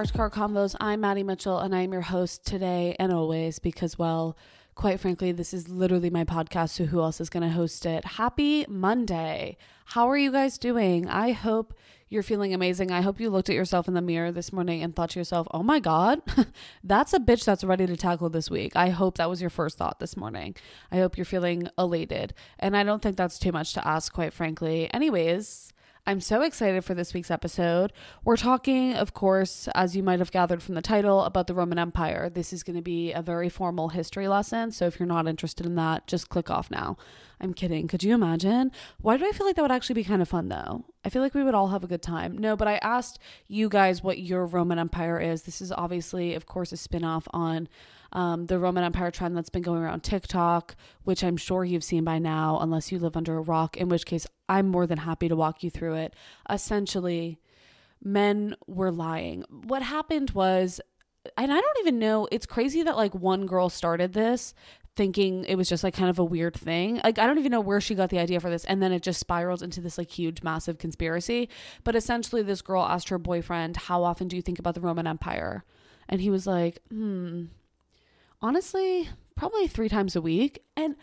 Parked Car Convos. I'm Maddy Mitchell, and I'm your host today and always because, well, quite frankly, this is literally my podcast, so who else is going to host it? Happy Monday. How are you guys doing? I hope you're feeling amazing. I hope you looked at yourself in the mirror this morning and thought to yourself, oh my God, that's a bitch that's ready to tackle this week. I hope that was your first thought this morning. I hope you're feeling elated. And I don't think that's too much to ask, quite frankly. Anyways, I'm so excited for this week's episode. We're talking, of course, as you might have gathered from the title, about the Roman Empire. This is going to be a very formal history lesson. So if you're not interested in that, just click off now. I'm kidding. Could you imagine? Why do I feel like that would actually be kind of fun though? I feel like we would all have a good time. No, but I asked you guys what your Roman Empire is. This is obviously, of course, a spin off on um, the Roman Empire trend that's been going around TikTok, which I'm sure you've seen by now, unless you live under a rock, in which case I'm more than happy to walk you through it. Essentially, men were lying. What happened was, and I don't even know, it's crazy that like one girl started this thinking it was just like kind of a weird thing. Like I don't even know where she got the idea for this and then it just spiraled into this like huge massive conspiracy. But essentially this girl asked her boyfriend, "How often do you think about the Roman Empire?" And he was like, "Hmm, honestly, probably 3 times a week." And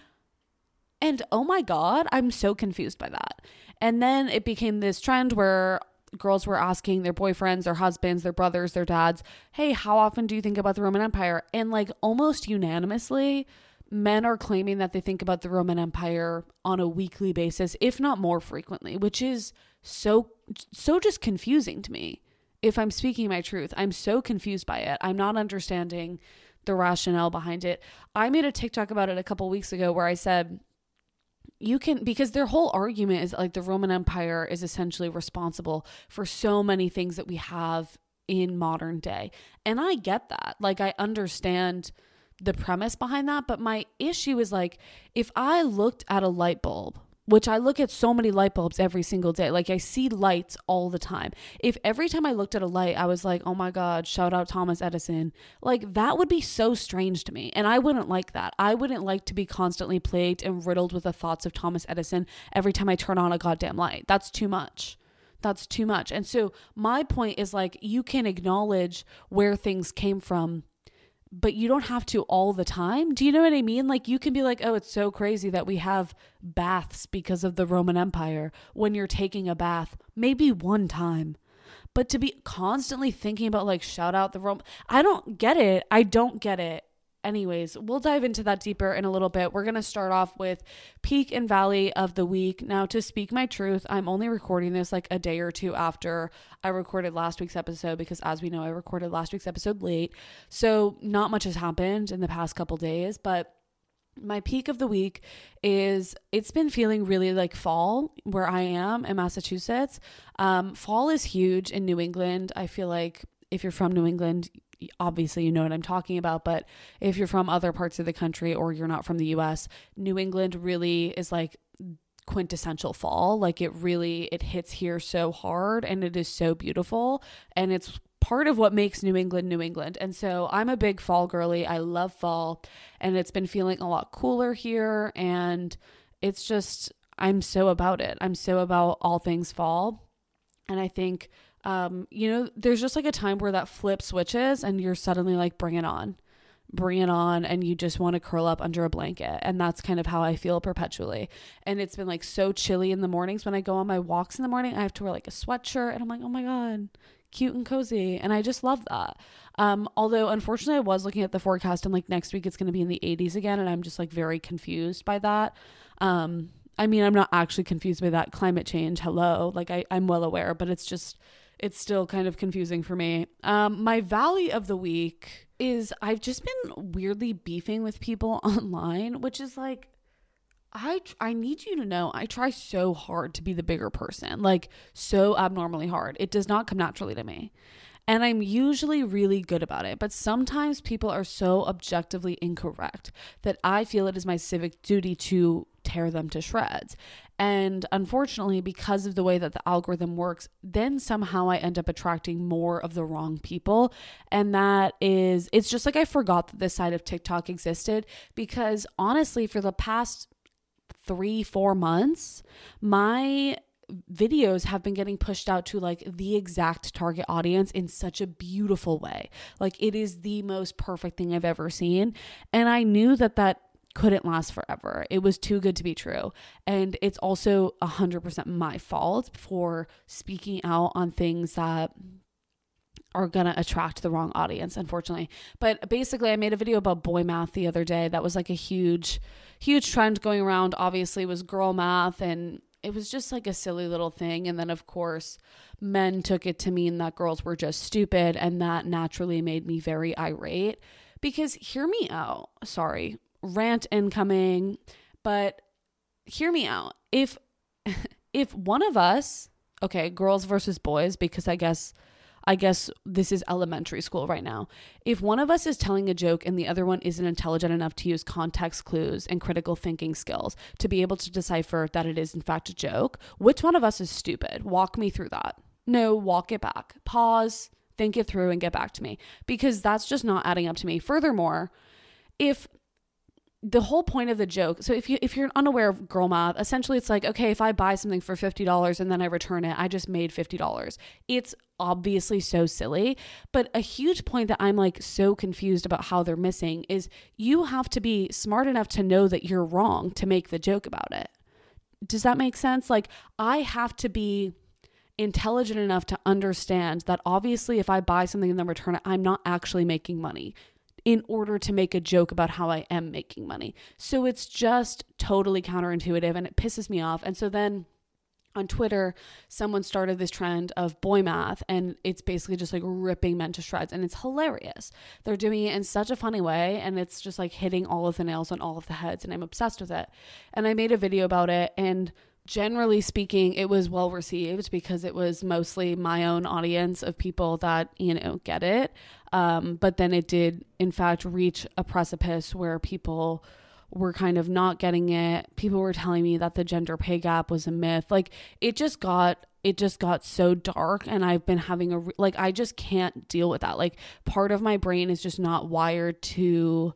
and oh my god, I'm so confused by that. And then it became this trend where girls were asking their boyfriends, their husbands, their brothers, their dads, "Hey, how often do you think about the Roman Empire?" And like almost unanimously, men are claiming that they think about the Roman Empire on a weekly basis, if not more frequently, which is so so just confusing to me. If I'm speaking my truth, I'm so confused by it. I'm not understanding the rationale behind it. I made a TikTok about it a couple weeks ago where I said you can because their whole argument is like the Roman Empire is essentially responsible for so many things that we have in modern day. And I get that. Like I understand the premise behind that, but my issue is like if I looked at a light bulb which I look at so many light bulbs every single day. Like I see lights all the time. If every time I looked at a light, I was like, oh my God, shout out Thomas Edison, like that would be so strange to me. And I wouldn't like that. I wouldn't like to be constantly plagued and riddled with the thoughts of Thomas Edison every time I turn on a goddamn light. That's too much. That's too much. And so my point is like, you can acknowledge where things came from but you don't have to all the time. Do you know what I mean? Like you can be like, "Oh, it's so crazy that we have baths because of the Roman Empire." When you're taking a bath, maybe one time. But to be constantly thinking about like shout out the Rome, I don't get it. I don't get it anyways, we'll dive into that deeper in a little bit. We're going to start off with peak and valley of the week. Now, to speak my truth, I'm only recording this like a day or two after I recorded last week's episode because, as we know, I recorded last week's episode late. So, not much has happened in the past couple days, but my peak of the week is it's been feeling really like fall where I am in Massachusetts. Um, fall is huge in New England. I feel like if you're from New England, obviously you know what I'm talking about, but if you're from other parts of the country or you're not from the US, New England really is like quintessential fall. Like it really it hits here so hard and it is so beautiful and it's part of what makes New England New England. And so I'm a big fall girly. I love fall and it's been feeling a lot cooler here and it's just I'm so about it. I'm so about all things fall. And I think um, you know, there's just like a time where that flip switches and you're suddenly like, bring it on, bring it on. And you just want to curl up under a blanket. And that's kind of how I feel perpetually. And it's been like so chilly in the mornings when I go on my walks in the morning. I have to wear like a sweatshirt and I'm like, oh my God, cute and cozy. And I just love that. Um, although unfortunately I was looking at the forecast and like next week it's going to be in the 80s again. And I'm just like very confused by that. Um, I mean, I'm not actually confused by that climate change. Hello. Like I, I'm well aware, but it's just, it's still kind of confusing for me. Um, my valley of the week is I've just been weirdly beefing with people online, which is like, I I need you to know I try so hard to be the bigger person, like so abnormally hard. It does not come naturally to me. And I'm usually really good about it, but sometimes people are so objectively incorrect that I feel it is my civic duty to tear them to shreds. And unfortunately, because of the way that the algorithm works, then somehow I end up attracting more of the wrong people. And that is, it's just like I forgot that this side of TikTok existed because honestly, for the past three, four months, my videos have been getting pushed out to like the exact target audience in such a beautiful way. Like it is the most perfect thing I've ever seen. And I knew that that couldn't last forever. It was too good to be true. And it's also 100% my fault for speaking out on things that are going to attract the wrong audience, unfortunately. But basically, I made a video about boy math the other day. That was like a huge, huge trend going around. Obviously, was girl math, and it was just like a silly little thing. And then, of course, men took it to mean that girls were just stupid, and that naturally made me very irate. Because hear me out. Sorry, rant incoming, but hear me out. If if one of us, okay, girls versus boys, because I guess I guess this is elementary school right now. If one of us is telling a joke and the other one isn't intelligent enough to use context clues and critical thinking skills to be able to decipher that it is in fact a joke, which one of us is stupid? Walk me through that. No, walk it back. Pause, think it through, and get back to me because that's just not adding up to me. Furthermore, if the whole point of the joke so if you if you're unaware of girl math essentially it's like okay if i buy something for $50 and then i return it i just made $50 it's obviously so silly but a huge point that i'm like so confused about how they're missing is you have to be smart enough to know that you're wrong to make the joke about it. Does that make sense? Like i have to be intelligent enough to understand that obviously if i buy something and then return it i'm not actually making money in order to make a joke about how I am making money. So it's just totally counterintuitive and it pisses me off. And so then on Twitter, someone started this trend of boy math, and it's basically just like ripping men to shreds, and it's hilarious. They're doing it in such a funny way, and it's just like hitting all of the nails on all of the heads, and I'm obsessed with it. And I made a video about it, and generally speaking, it was well received because it was mostly my own audience of people that, you know, get it. Um, but then it did, in fact, reach a precipice where people were kind of not getting it. People were telling me that the gender pay gap was a myth. Like it just got it just got so dark and I've been having a like I just can't deal with that. Like part of my brain is just not wired to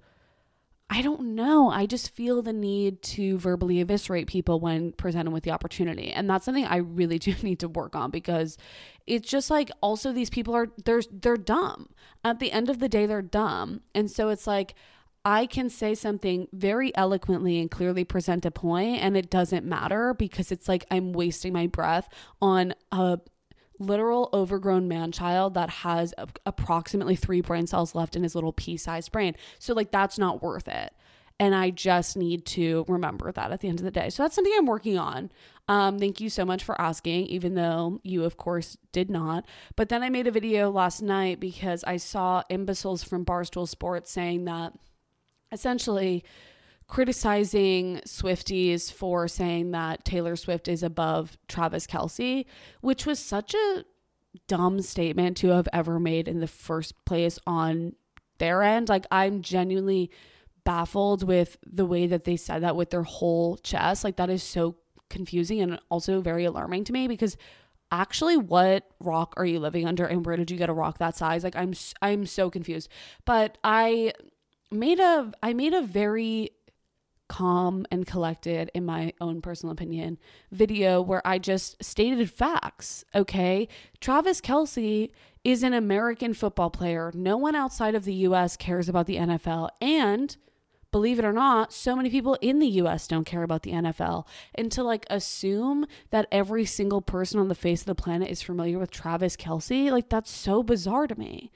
I don't know. I just feel the need to verbally eviscerate people when presented with the opportunity. And that's something I really do need to work on because it's just like also these people are they're they're dumb. At the end of the day they're dumb. And so it's like I can say something very eloquently and clearly present a point and it doesn't matter because it's like I'm wasting my breath on a literal overgrown man child that has a, approximately three brain cells left in his little pea sized brain. So, like, that's not worth it. And I just need to remember that at the end of the day. So, that's something I'm working on. Um, thank you so much for asking, even though you, of course, did not. But then I made a video last night because I saw imbeciles from Barstool Sports saying that essentially criticizing Swifties for saying that Taylor Swift is above Travis Kelce, which was such a dumb statement to have ever made in the first place on their end. Like, I'm genuinely baffled with the way that they said that with their whole chest. Like, that is so confusing and also very alarming to me because actually what rock are you living under and where did you get a rock that size like i'm i'm so confused but i made a i made a very calm and collected, in my own personal opinion, video where I just stated facts. Okay. Travis Kelce is an American football player. No one outside of the US cares about the NFL. And believe it or not, so many people in the US don't care about the NFL. And to like assume that every single person on the face of the planet is familiar with Travis Kelce, like that's so bizarre to me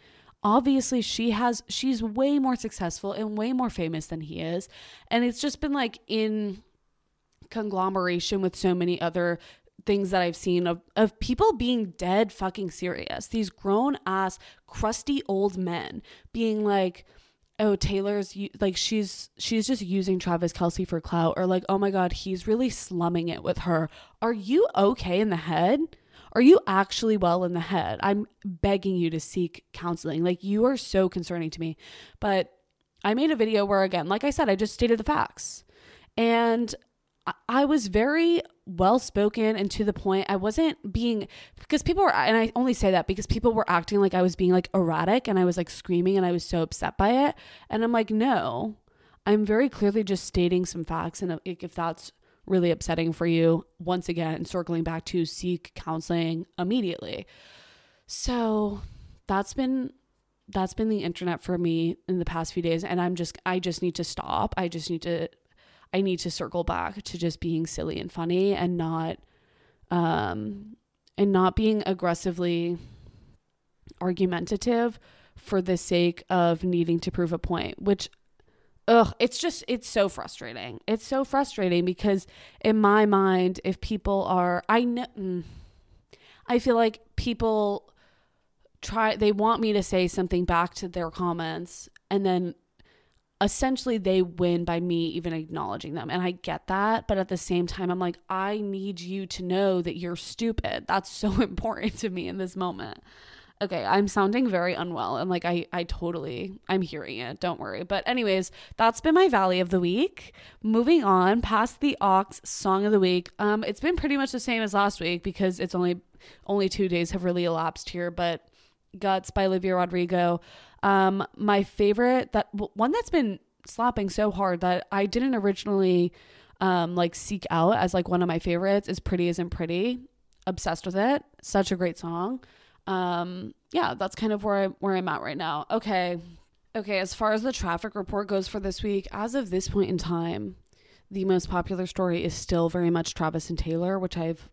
obviously she has she's way more successful and way more famous than he is and it's just been like in conglomeration with so many other things that I've seen of, of people being dead fucking serious. These grown ass, crusty old men being like, oh, Taylor's like, she's, she's just using Travis Kelce for clout, or like, oh my God, he's really slumming it with her. Are you okay in the head? Are you actually well in the head? I'm begging you to seek counseling. Like, you are so concerning to me. But I made a video where, again, like I said, I just stated the facts. And I was very well spoken and to the point. I wasn't being because people were, and I only say that because people were acting like I was being like erratic and I was like screaming and I was so upset by it. And I'm like, no, I'm very clearly just stating some facts. And uh, if that's really upsetting for you, once again, circling back to seek counseling immediately. So that's been that's been the internet for me in the past few days and I'm just I just need to stop. I just need to I need to circle back to just being silly and funny and not um and not being aggressively argumentative for the sake of needing to prove a point, which ugh, it's just it's so frustrating. It's so frustrating because in my mind, if people are I know mm, I feel like people try they want me to say something back to their comments and then essentially they win by me even acknowledging them. And i get that but at the same time i'm like i need you to know that you're stupid. That's so important to me in this moment okay i'm sounding very unwell and like i i totally i'm hearing it don't worry but anyways that's been my valley of the week moving on past the aux song of the week um it's been pretty much the same as last week because it's only only two days have really elapsed here but guts by olivia rodrigo um, my favorite that one that's been slapping so hard that I didn't originally um like seek out as like one of my favorites is Pretty Isn't Pretty. Obsessed with it. Such a great song. Um yeah, that's kind of where I'm where I'm at right now. Okay. Okay, as far as the traffic report goes for this week, as of this point in time, the most popular story is still very much Travis and Taylor, which I've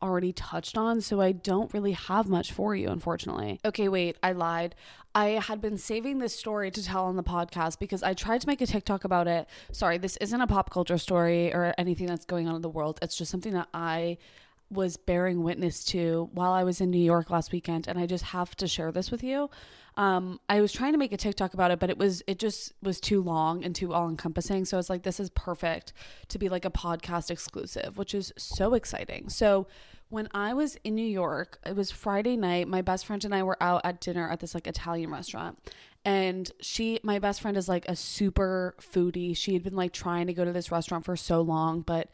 already touched on, so I don't really have much for you, unfortunately. Okay, wait, I lied. I had been saving this story to tell on the podcast because I tried to make a TikTok about it. Sorry, this isn't a pop culture story or anything that's going on in the world. It's just something that I was bearing witness to while I was in New York last weekend, and I just have to share this with you. Um, I was trying to make a TikTok about it, but it was it just was too long and too all encompassing. So it's like this is perfect to be like a podcast exclusive, which is so exciting. So when I was in New York, it was Friday night. My best friend and I were out at dinner at this like Italian restaurant. And she, my best friend, is like a super foodie. She had been like trying to go to this restaurant for so long, but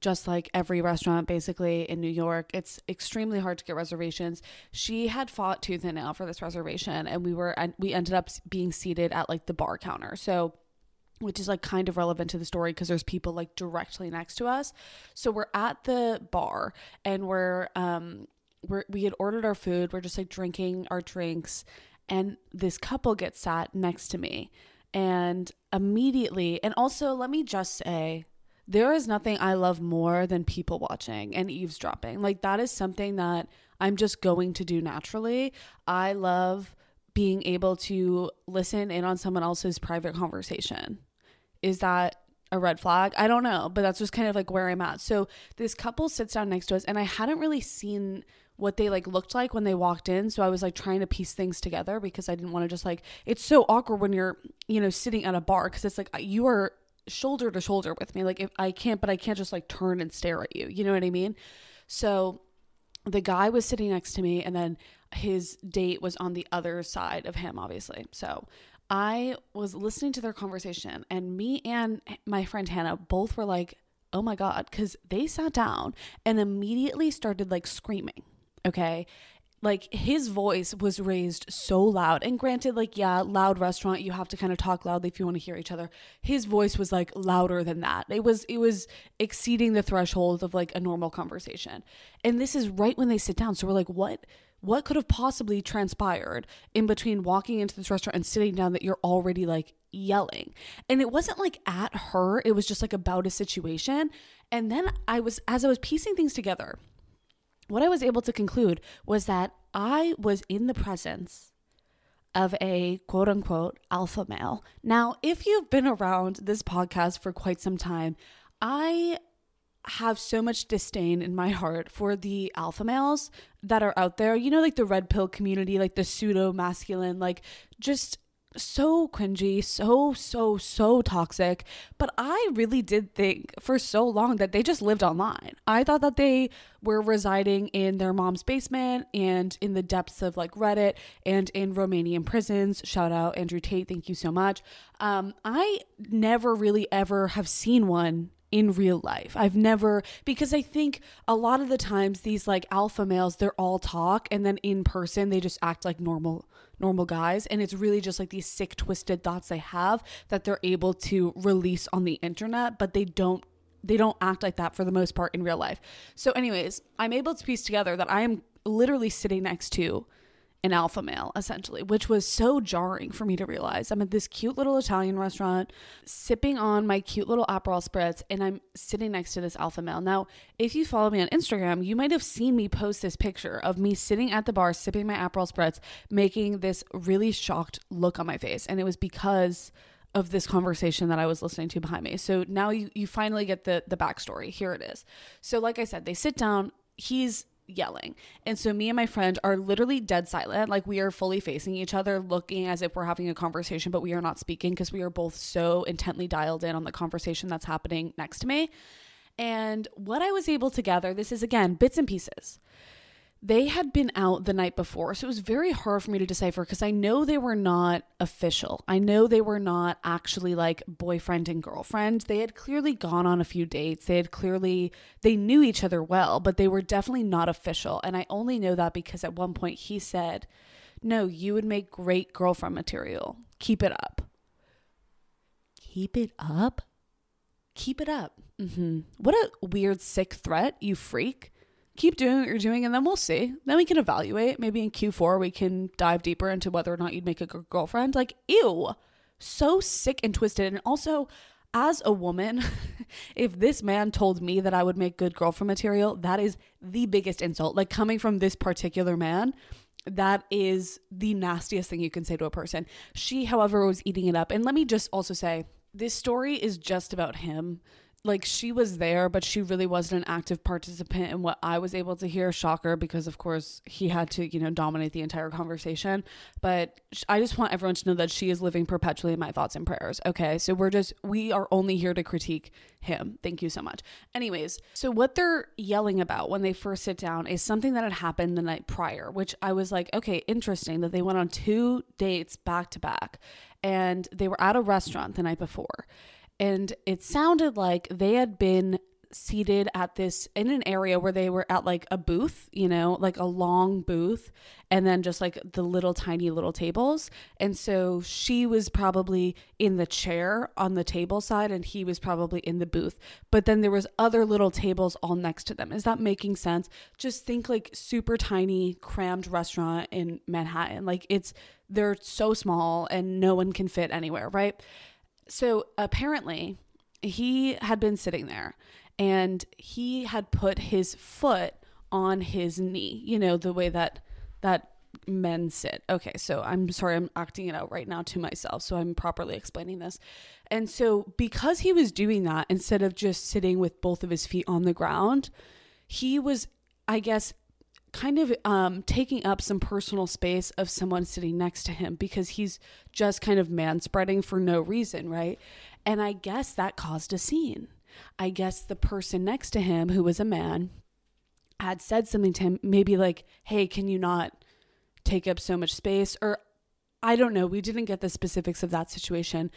just like every restaurant basically in New York, it's extremely hard to get reservations. She had fought tooth and nail for this reservation, and we were, and we ended up being seated at like the bar counter. So which is like kind of relevant to the story because there's people like directly next to us. So we're at the bar and we're um we're we had ordered our food. We're just like drinking our drinks and this couple gets sat next to me. And immediately, and also let me just say, there is nothing I love more than people watching and eavesdropping. Like that is something that I'm just going to do naturally. I love being able to listen in on someone else's private conversation. Is that a red flag? I don't know, but that's just kind of like where I'm at. So this couple sits down next to us and I hadn't really seen what they like looked like when they walked in so i was like trying to piece things together because i didn't want to just like it's so awkward when you're you know sitting at a bar because it's like uh, you are shoulder to shoulder with me like if i can't but i can't just like turn and stare at you you know what i mean so the guy was sitting next to me and then his date was on the other side of him, obviously. So I was listening to their conversation, and me and my friend Hannah both were like, oh my God, because they sat down and immediately started like screaming. Okay like his voice was raised so loud. And granted like yeah loud restaurant you have to kind of talk loudly if you want to hear each other. His voice was like louder than that. It was it was exceeding the threshold of like a normal conversation. And this is right when they sit down. So we're like what what could have possibly transpired in between walking into this restaurant and sitting down that you're already like yelling? And it wasn't like at her. It was just like about a situation. And then i was as i was piecing things together what I was able to conclude was that I was in the presence of a quote unquote alpha male. Now, if you've been around this podcast for quite some time, I have so much disdain in my heart for the alpha males that are out there. You know, like the red pill community, like the pseudo masculine, like just so cringy, so, so, so toxic. But I really did think for so long that they just lived online. I thought that they were residing in their mom's basement and in the depths of like Reddit and in Romanian prisons. Shout out Andrew Tate, thank you so much. Um, I never really ever have seen one in real life. I've never because I think a lot of the times these like alpha males they're all talk and then in person they just act like normal normal guys and it's really just like these sick twisted thoughts they have that they're able to release on the internet but they don't they don't act like that for the most part in real life. So anyways, I'm able to piece together that I am literally sitting next to an alpha male essentially, which was so jarring for me to realize. I'm at this cute little Italian restaurant sipping on my cute little Aperol spritz and I'm sitting next to this alpha male. Now, if you follow me on Instagram, you might have seen me post this picture of me sitting at the bar sipping my Aperol spritz, making this really shocked look on my face. And it was because of this conversation that I was listening to behind me. So now you you finally get the the backstory. Here it is. So like I said, they sit down. He's yelling. And so me and my friend are literally dead silent. Like we are fully facing each other, looking as if we're having a conversation, but we are not speaking because we are both so intently dialed in on the conversation that's happening next to me. And what I was able to gather, this is again bits and pieces they had been out the night before. So it was very hard for me to decipher because I know they were not official. I know they were not actually like boyfriend and girlfriend. They had clearly gone on a few dates. They had clearly, they knew each other well, but they were definitely not official. And I only know that because at one point he said, No, you would make great girlfriend material. Keep it up. Keep it up? Keep it up. Mm-hmm. What a weird, sick threat, you freak keep doing what you're doing and then we'll see. Then we can evaluate. Maybe in Q4 we can dive deeper into whether or not you'd make a good girlfriend. Like, ew. So sick and twisted. And also, as a woman, if this man told me that I would make good girlfriend material, that is the biggest insult. Like coming from this particular man, that is the nastiest thing you can say to a person. She, however, was eating it up. And let me just also say, this story is just about him like she was there, but she really wasn't an active participant in what I was able to hear. Shocker, because of course he had to, you know, dominate the entire conversation. But I just want everyone to know that she is living perpetually in my thoughts and prayers. Okay, so we're just, we are only here to critique him. Thank you so much. Anyways, so what they're yelling about when they first sit down is something that had happened the night prior, which I was like, okay, interesting that they went on two dates back to back and they were at a restaurant the night before and it sounded like they had been seated at this in an area where they were at like a booth, you know, like a long booth, and then just like the little tiny little tables. And so she was probably in the chair on the table side and he was probably in the booth. But then there was other little tables all next to them. Is that making sense? Just think like super tiny crammed restaurant in Manhattan. Like it's they're so small and no one can fit anywhere, right? So apparently, he had been sitting there and he had put his foot on his knee, you know, the way that that men sit. Okay, so I'm sorry, I'm acting it out right now to myself, so I'm properly explaining this. And so, because he was doing that instead of just sitting with both of his feet on the ground, he was, I guess, kind of um, taking up some personal space of someone sitting next to him because he's just kind of man spreading for no reason, right? And I guess that caused a scene. I guess the person next to him, who was a man, had said something to him, maybe like, hey, can you not take up so much space? Or I don't know. We didn't get the specifics of that situation.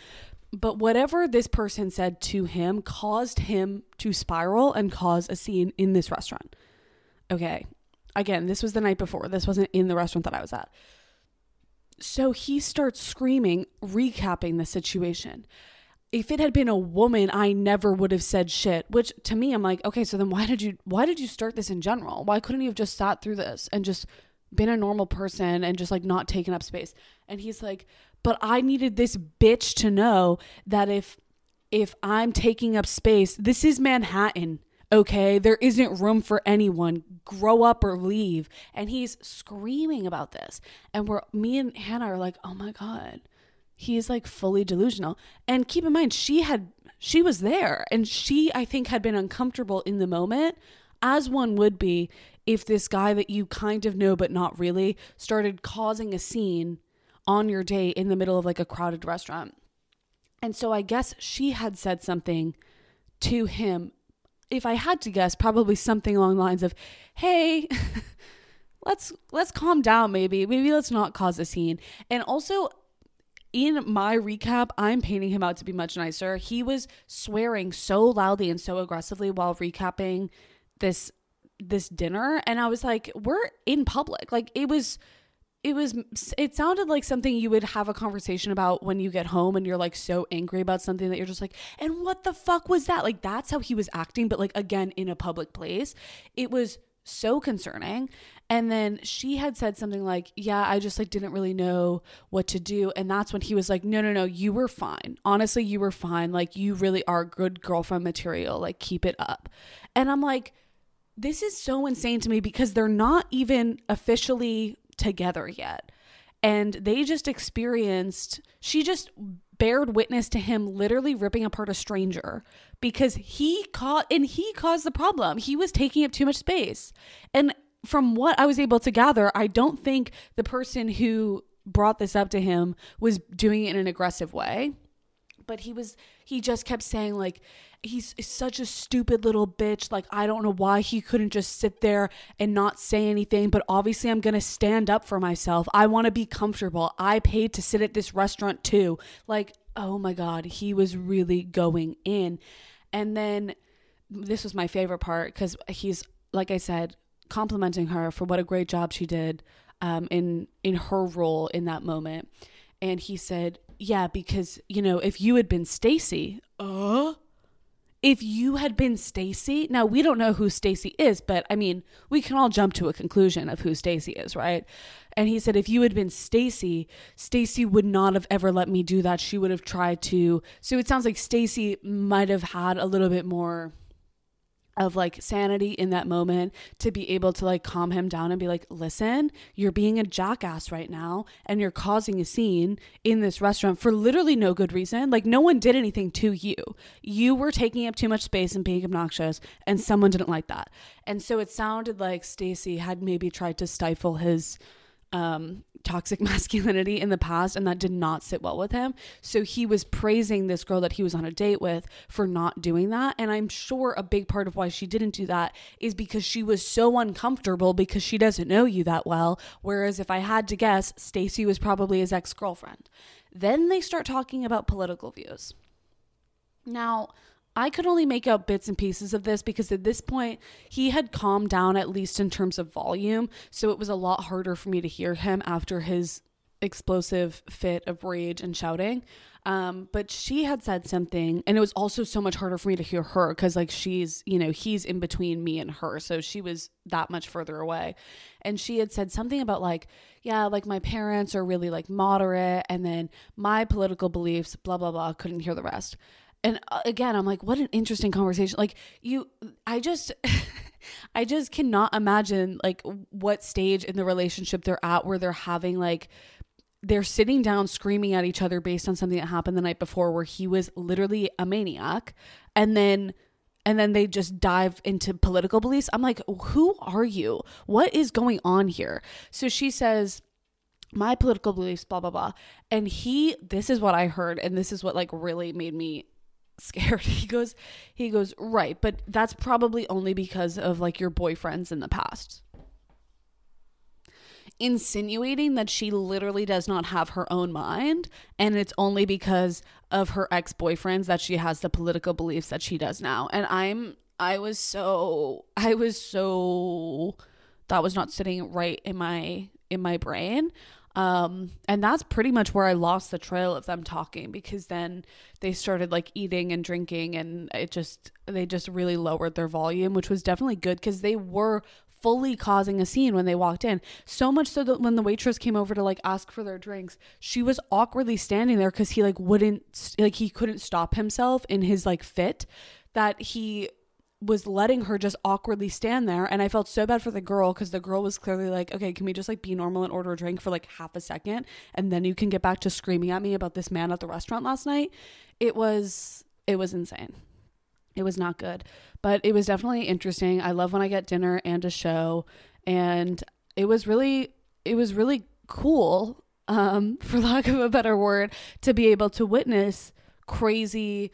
But whatever this person said to him caused him to spiral and cause a scene in this restaurant. Okay. Again, this was the night before. This wasn't in the restaurant that I was at. So he starts screaming, recapping the situation. If it had been a woman, I never would have said shit. Which to me, I'm like, okay, so then why did you why did you start this in general? Why couldn't you have just sat through this and just been a normal person and just like not taken up space? And he's like, but I needed this bitch to know that if if I'm taking up space, this is Manhattan. Okay, there isn't room for anyone. Grow up or leave. And he's screaming about this. And we're me and Hannah are like, "Oh my god." He's like fully delusional. And keep in mind she had she was there and she I think had been uncomfortable in the moment as one would be if this guy that you kind of know but not really started causing a scene on your day in the middle of like a crowded restaurant. And so I guess she had said something to him if I had to guess, probably something along the lines of, "Hey, let's let's calm down maybe. Maybe let's not cause a scene." And also in my recap, I'm painting him out to be much nicer. He was swearing so loudly and so aggressively while recapping this this dinner and I was like, "We're in public." Like it was it was it sounded like something you would have a conversation about when you get home and you're like so angry about something that you're just like and what the fuck was that? Like that's how he was acting but like again in a public place. It was so concerning. And then she had said something like yeah i just like didn't really know what to do. And that's when he was like no no no you were fine. Honestly you were fine. Like you really are good girlfriend material. Like keep it up. And i'm like this is so insane to me because they're not even officially together yet. And they just experienced, she just bared witness to him literally ripping apart a stranger because he caught and he caused the problem. He was taking up too much space. And from what I was able to gather, I don't think the person who brought this up to him was doing it in an aggressive way. But he was, he just kept saying, like, he's such a stupid little bitch. Like, I don't know why he couldn't just sit there and not say anything, but obviously, I'm to stand up for myself. I want to be comfortable. I paid to sit at this restaurant too. Like, oh my God, he was really going in. And then this was my favorite part because he's, like I said, complimenting her for what a great job she did um, in in her role in that moment. And he said, "Yeah, because you know, if you had been Stacy, uh, if you had been Stacy, now we don't know who Stacy is, but I mean, we can all jump to a conclusion of who Stacy is, right? And he said if you had been Stacy, Stacy would not have ever let me do that. She would have tried to. So it sounds like Stacy might have had a little bit more of like sanity in that moment to be able to like calm him down and be like, listen, you're being a jackass right now and you're causing a scene in this restaurant for literally no good reason. Like, no one did anything to you. You were taking up too much space and being obnoxious, and someone didn't like that. And so it sounded like Stacy had maybe tried to stifle his um, toxic masculinity in the past, and that did not sit well with him. So he was praising this girl that he was on a date with for not doing that. And I'm sure a big part of why she didn't do that is because she was so uncomfortable because she doesn't know you that well. Whereas if I had to guess, Stacy was probably his ex girlfriend. Then they start talking about political views. Now, I could only make out bits and pieces of this because at this point he had calmed down at least in terms of volume, so it was a lot harder for me to hear him after his explosive fit of rage and shouting. Um, but she had said something, and it was also so much harder for me to hear her because, like, she's, you know, he's in between me and her. So she was that much further away. And she had said something about, like, yeah, like my parents are really like moderate, and then my political beliefs, blah, blah, blah. Couldn't hear the rest. And uh, again, I'm like, what an interesting conversation. Like, you, I just, I just cannot imagine like what stage in the relationship they're at where they're having like, they're sitting down screaming at each other based on something that happened the night before where he was literally a maniac. And then, and then they just dive into political beliefs. I'm like, who are you? What is going on here? So she says, my political beliefs, blah, blah, blah. And he, this is what I heard, and this is what like really made me scared. He goes, he goes, right, but that's probably only because of like your boyfriends in the past. Insinuating that she literally does not have her own mind, and it's only because of her ex boyfriends that she has the political beliefs that she does now. And I'm, I was so, I was so, that was not sitting right in my, in my brain. Um, and that's pretty much where I lost the trail of them talking because then they started like eating and drinking and it just, they just really lowered their volume, which was definitely good because they were fully causing a scene when they walked in. So much so that when the waitress came over to like ask for their drinks, she was awkwardly standing there because he like wouldn't, like he couldn't stop himself in his like fit that he was letting her just awkwardly stand there and i felt so bad for the girl because the girl was clearly like okay can we just like be normal and order a drink for like half a second and then you can get back to screaming at me about this man at the restaurant last night? It was it was insane. It was not good. But it was definitely interesting. I love when i get dinner and a show and it was really it was really cool um for lack of a better word to be able to witness crazy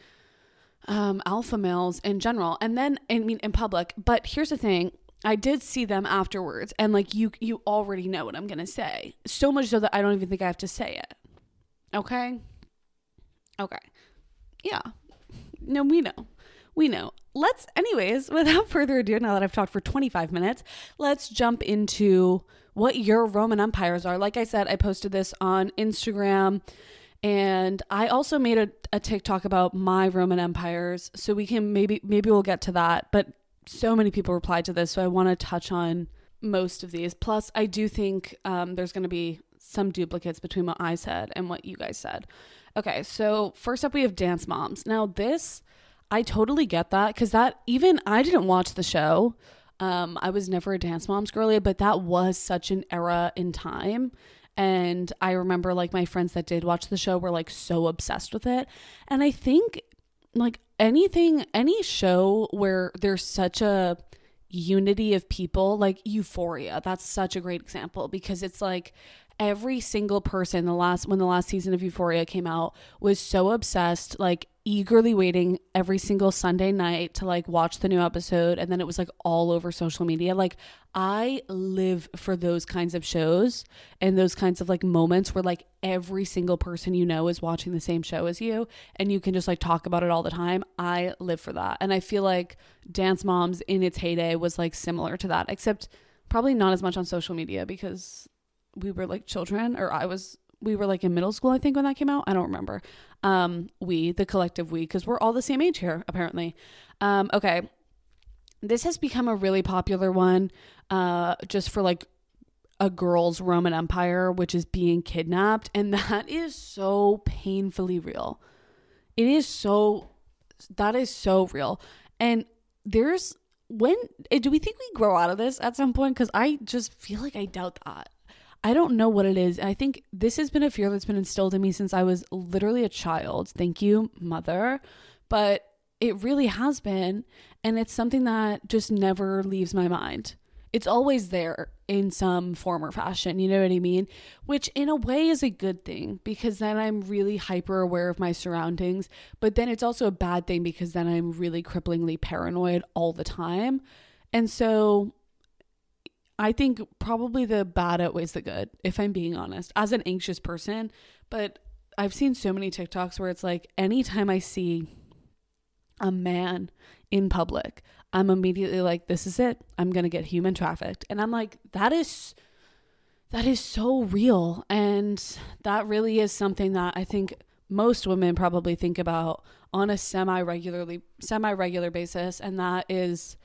um, alpha males in general, and then I mean in public. But here's the thing: I did see them afterwards, and like you, you already know what I'm gonna say. So much so that I don't even think I have to say it. Okay. Okay. Yeah. No, we know. We know. Let's, anyways, without further ado, now that I've talked for 25 minutes, let's jump into what your Roman empires are. Like I said, I posted this on Instagram and I also made a, a TikTok about my Roman empires. So we can maybe maybe we'll get to that. But so many people replied to this, so I want to touch on most of these. Plus, I do think um, there's going to be some duplicates between what I said and what you guys said. Okay, so first up we have Dance Moms. Now this, I totally get that because that even I didn't watch the show. Um, I was never a Dance Moms girly, but that was such an era in time and I remember like my friends that did watch the show were like so obsessed with it. And I think like anything, any show where there's such a unity of people, like Euphoria, that's such a great example because it's like every single person the last when the last season of Euphoria came out was so obsessed like eagerly waiting every single Sunday night to like watch the new episode and then it was like all over social media like I live for those kinds of shows and those kinds of like moments where like every single person you know is watching the same show as you and you can just like talk about it all the time. I live for that. And I feel like Dance Moms in its heyday was like similar to that except probably not as much on social media because we were like children or I was we were like in middle school I think when that came out. I don't remember. Um we the collective we cuz we're all the same age here apparently. Um okay. This has become a really popular one uh just for like a girl's Roman Empire which is being kidnapped and that is so painfully real. It is so that is so real. And there's when eh, do we think we grow out of this at some point cuz I just feel like I doubt that. I don't know what it is. I think this has been a fear that's been instilled in me since I was literally a child. Thank you, mother. But it really has been. And it's something that just never leaves my mind. It's always there in some form or fashion. You know what I mean? Which, in a way, is a good thing because then I'm really hyper aware of my surroundings. But then it's also a bad thing because then I'm really cripplingly paranoid all the time. And so I think probably the bad outweighs the good, if I'm being honest, as an anxious person. But I've seen so many TikToks where it's like anytime I see a man in public, I'm immediately like, this is it. I'm going to get human trafficked. And I'm like, that is. That is so real. And that really is something that I think most women probably think about on a semi regularly semi regular basis. And that is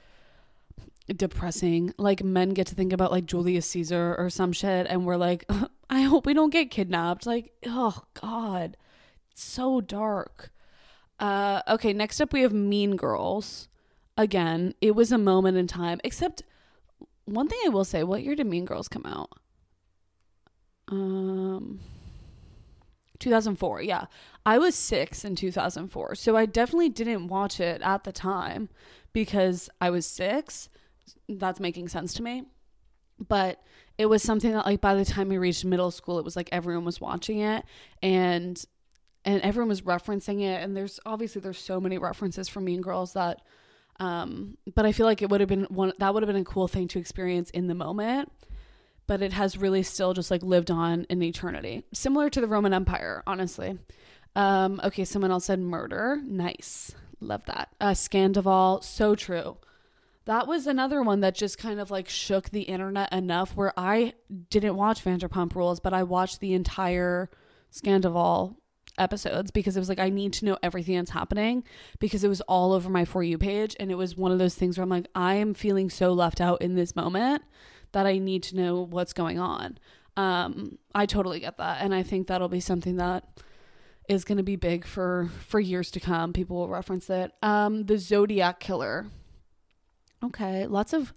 depressing. Like men get to think about like Julius Caesar or some shit, and we're like, I hope we don't get kidnapped. Like, oh God, it's so dark. Uh, okay, next up we have Mean Girls. Again, it was a moment in time. Except one thing I will say: what year did Mean Girls come out? Um. 2004. Yeah. I was 6 in 2004. So I definitely didn't watch it at the time because I was 6 that's making sense to me. But it was something that like by the time we reached middle school, it was like everyone was watching it and and everyone was referencing it. And there's obviously there's so many references from Mean Girls that um but I feel like it would have been one that would have been a cool thing to experience in the moment. But it has really still just like lived on in eternity. Similar to the Roman Empire, honestly. Um, okay, someone else said murder. Nice. Love that. Uh Scandoval, so true that was another one that just kind of like shook the internet enough where I didn't watch Vanderpump Rules, but I watched the entire Scandoval episodes because it was like I need to know everything that's happening because it was all over my for you page and it was one of those things where I'm like I am feeling so left out in this moment that I need to know what's going on. Um I totally get that and I think that'll be something that is going to be big for for years to come. People will reference it. Um the Zodiac killer Okay, lots of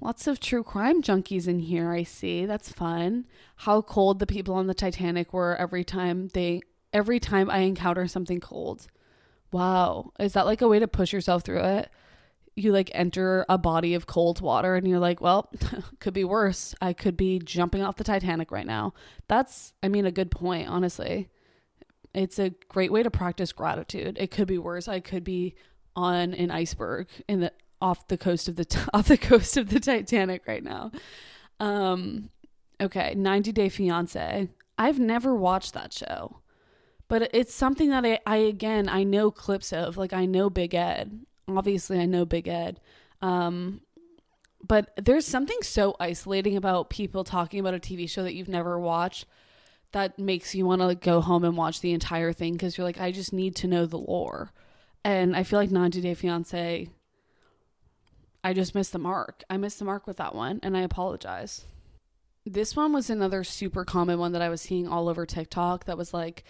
lots of true crime junkies in here. I see. That's fun. How cold the people on the Titanic were every time they every time I encounter something cold. Wow. Is that like a way to push yourself through it? You like enter a body of cold water and you're like, well, could be worse. I could be jumping off the Titanic right now. That's I mean a good point, honestly. It's a great way to practice gratitude. It could be worse. I could be on an iceberg in the off the coast of the off the coast of the Titanic right now. Um okay, 90 Day Fiance. I've never watched that show. But it's something that I, I again I know clips of. Like I know Big Ed. Obviously I know Big Ed. Um but there's something so isolating about people talking about a TV show that you've never watched that makes you want to like go home and watch the entire thing because you're like, I just need to know the lore. And I feel like 90 Day Fiance, I just missed the mark. I missed the mark with that one, and I apologize. This one was another super common one that I was seeing all over TikTok that was like,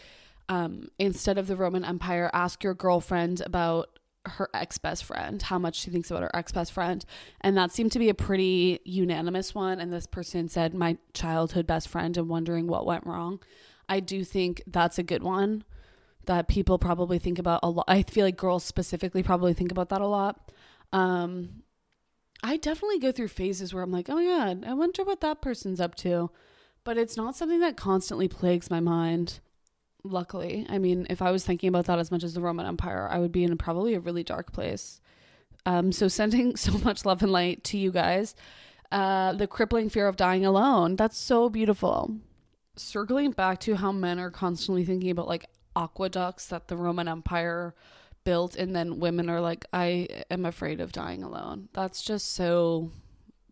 um, instead of the Roman Empire, ask your girlfriend about her ex best friend, how much she thinks about her ex best friend. And that seemed to be a pretty unanimous one. And this person said, my childhood best friend, and wondering what went wrong. I do think that's a good one that people probably think about a lot. I feel like girls specifically probably think about that a lot. Um, I definitely go through phases where I'm like, oh my God, I wonder what that person's up to. But it's not something that constantly plagues my mind luckily. I mean, if I was thinking about that as much as the Roman Empire, I would be in probably a really dark place. Um, so sending so much love and light to you guys. Uh, the crippling fear of dying alone. That's so beautiful. Circling back to how men are constantly thinking about like aqueducts that the Roman Empire built, and then women are like, I am afraid of dying alone. That's just so.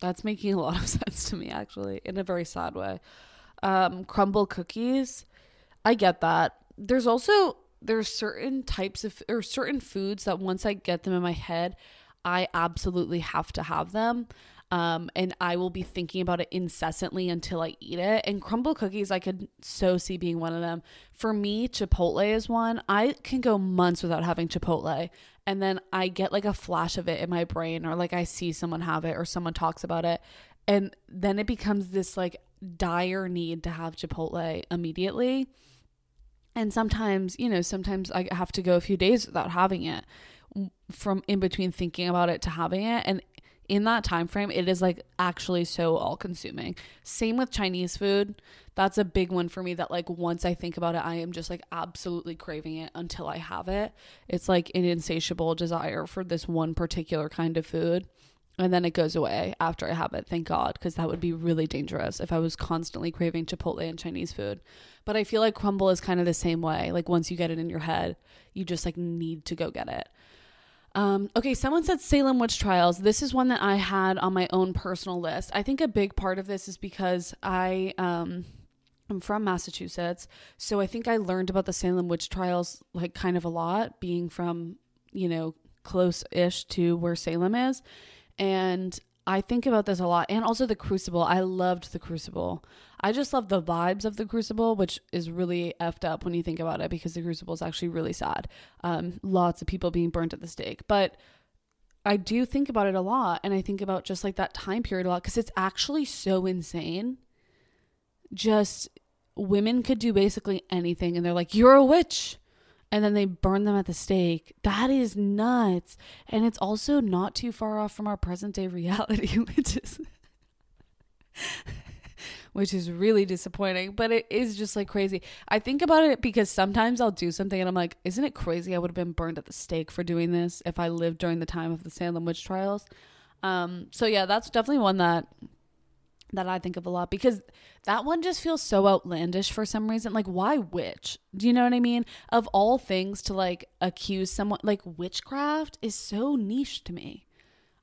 That's making a lot of sense to me, actually, in a very sad way. Um, Crumbl cookies I get that. There's also there's certain types of or certain foods that once I get them in my head, I absolutely have to have them. Um, and I will be thinking about it incessantly until I eat it. And Crumbl cookies, I could so see being one of them. For me, Chipotle is one. I can go months without having Chipotle, and then I get like a flash of it in my brain, or like I see someone have it, or someone talks about it, and then it becomes this like dire need to have Chipotle immediately. And sometimes, you know, sometimes I have to go a few days without having it from in between thinking about it to having it and in that time frame it is like actually so all consuming same with chinese food that's a big one for me that like once i think about it i am just like absolutely craving it until i have it it's like an insatiable desire for this one particular kind of food and then it goes away after I have it. Thank God, because that would be really dangerous if I was constantly craving Chipotle and Chinese food. But I feel like Crumbl is kind of the same way. Like once you get it in your head, you just like need to go get it. Um, okay, someone said Salem witch trials. This is one that I had on my own personal list. I think a big part of this is because I um, I'm from Massachusetts, so I think I learned about the Salem witch trials like kind of a lot, being from you know close-ish to where Salem is. And I think about this a lot. And also the Crucible. I loved the Crucible. I just love the vibes of the Crucible, which is really effed up when you think about it because the Crucible is actually really sad. Um, lots of people being burnt at the stake. But I do think about it a lot. And I think about just like that time period a lot because it's actually so insane. Just women could do basically anything. And they're like, you're a witch and then they burn them at the stake. That is nuts. And it's also not too far off from our present day reality, which is which is really disappointing, but it is just like crazy. I think about it because sometimes I'll do something and I'm like, isn't it crazy I would have been burned at the stake for doing this if I lived during the time of the Salem witch trials? Um, so yeah, that's definitely one that that I think of a lot because that one just feels so outlandish for some reason. Like, why witch? Do you know what I mean? Of all things to like accuse someone, like witchcraft is so niche to me.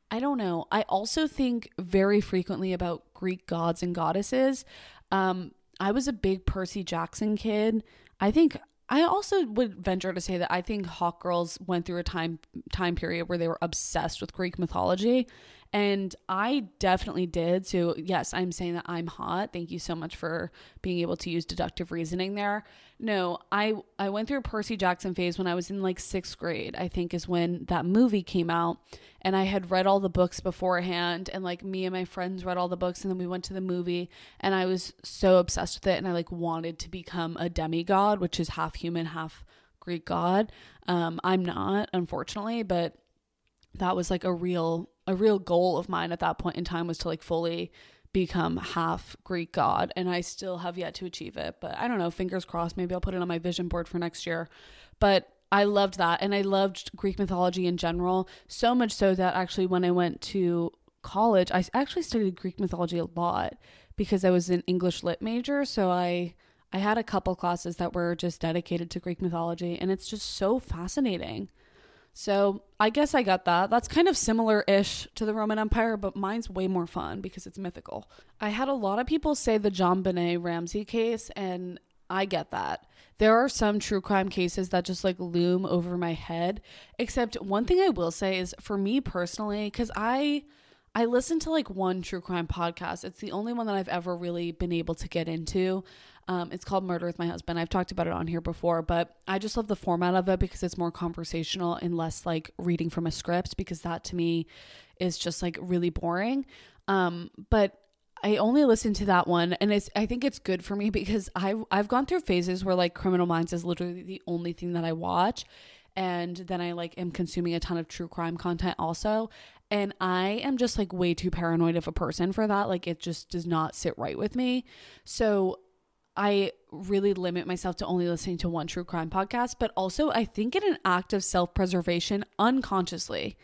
I don't know. I also think very frequently about Greek gods and goddesses. Um, I was a big Percy Jackson kid. I think I also would venture to say that I think hawk girls went through a time time period where they were obsessed with Greek mythology and I definitely did. So, yes, I'm saying that I'm hot. Thank you so much for being able to use deductive reasoning there. No, I I went through a Percy Jackson phase when I was in like 6th grade. I think is when that movie came out and I had read all the books beforehand and like me and my friends read all the books and then we went to the movie and I was so obsessed with it and I like wanted to become a demigod, which is half human, half Greek god. Um I'm not, unfortunately, but that was like a real a real goal of mine at that point in time was to like fully become half Greek god and I still have yet to achieve it but I don't know fingers crossed maybe I'll put it on my vision board for next year. But I loved that and I loved Greek mythology in general so much so that actually when I went to college I actually studied Greek mythology a lot because I was an English lit major so I I had a couple classes that were just dedicated to Greek mythology and it's just so fascinating So I guess I got that. That's kind of similar ish to the Roman Empire, but mine's way more fun because it's mythical. I had a lot of people say the JonBenét Ramsey case, and I get that. There are some true crime cases that just like loom over my head. Except one thing I will say is for me personally, because I I listen to like one true crime podcast. It's the only one that I've ever really been able to get into. Um, it's called Murder with My Husband. I've talked about it on here before, but I just love the format of it because it's more conversational and less like reading from a script because that to me is just like really boring. Um, but I only listen to that one and it's I think it's good for me because I I've, I've gone through phases where like Criminal Minds is literally the only thing that I watch and then I like am consuming a ton of true crime content also and I am just like way too paranoid of a person for that like it just does not sit right with me so I really limit myself to only listening to one true crime podcast but also I think in an act of self-preservation unconsciously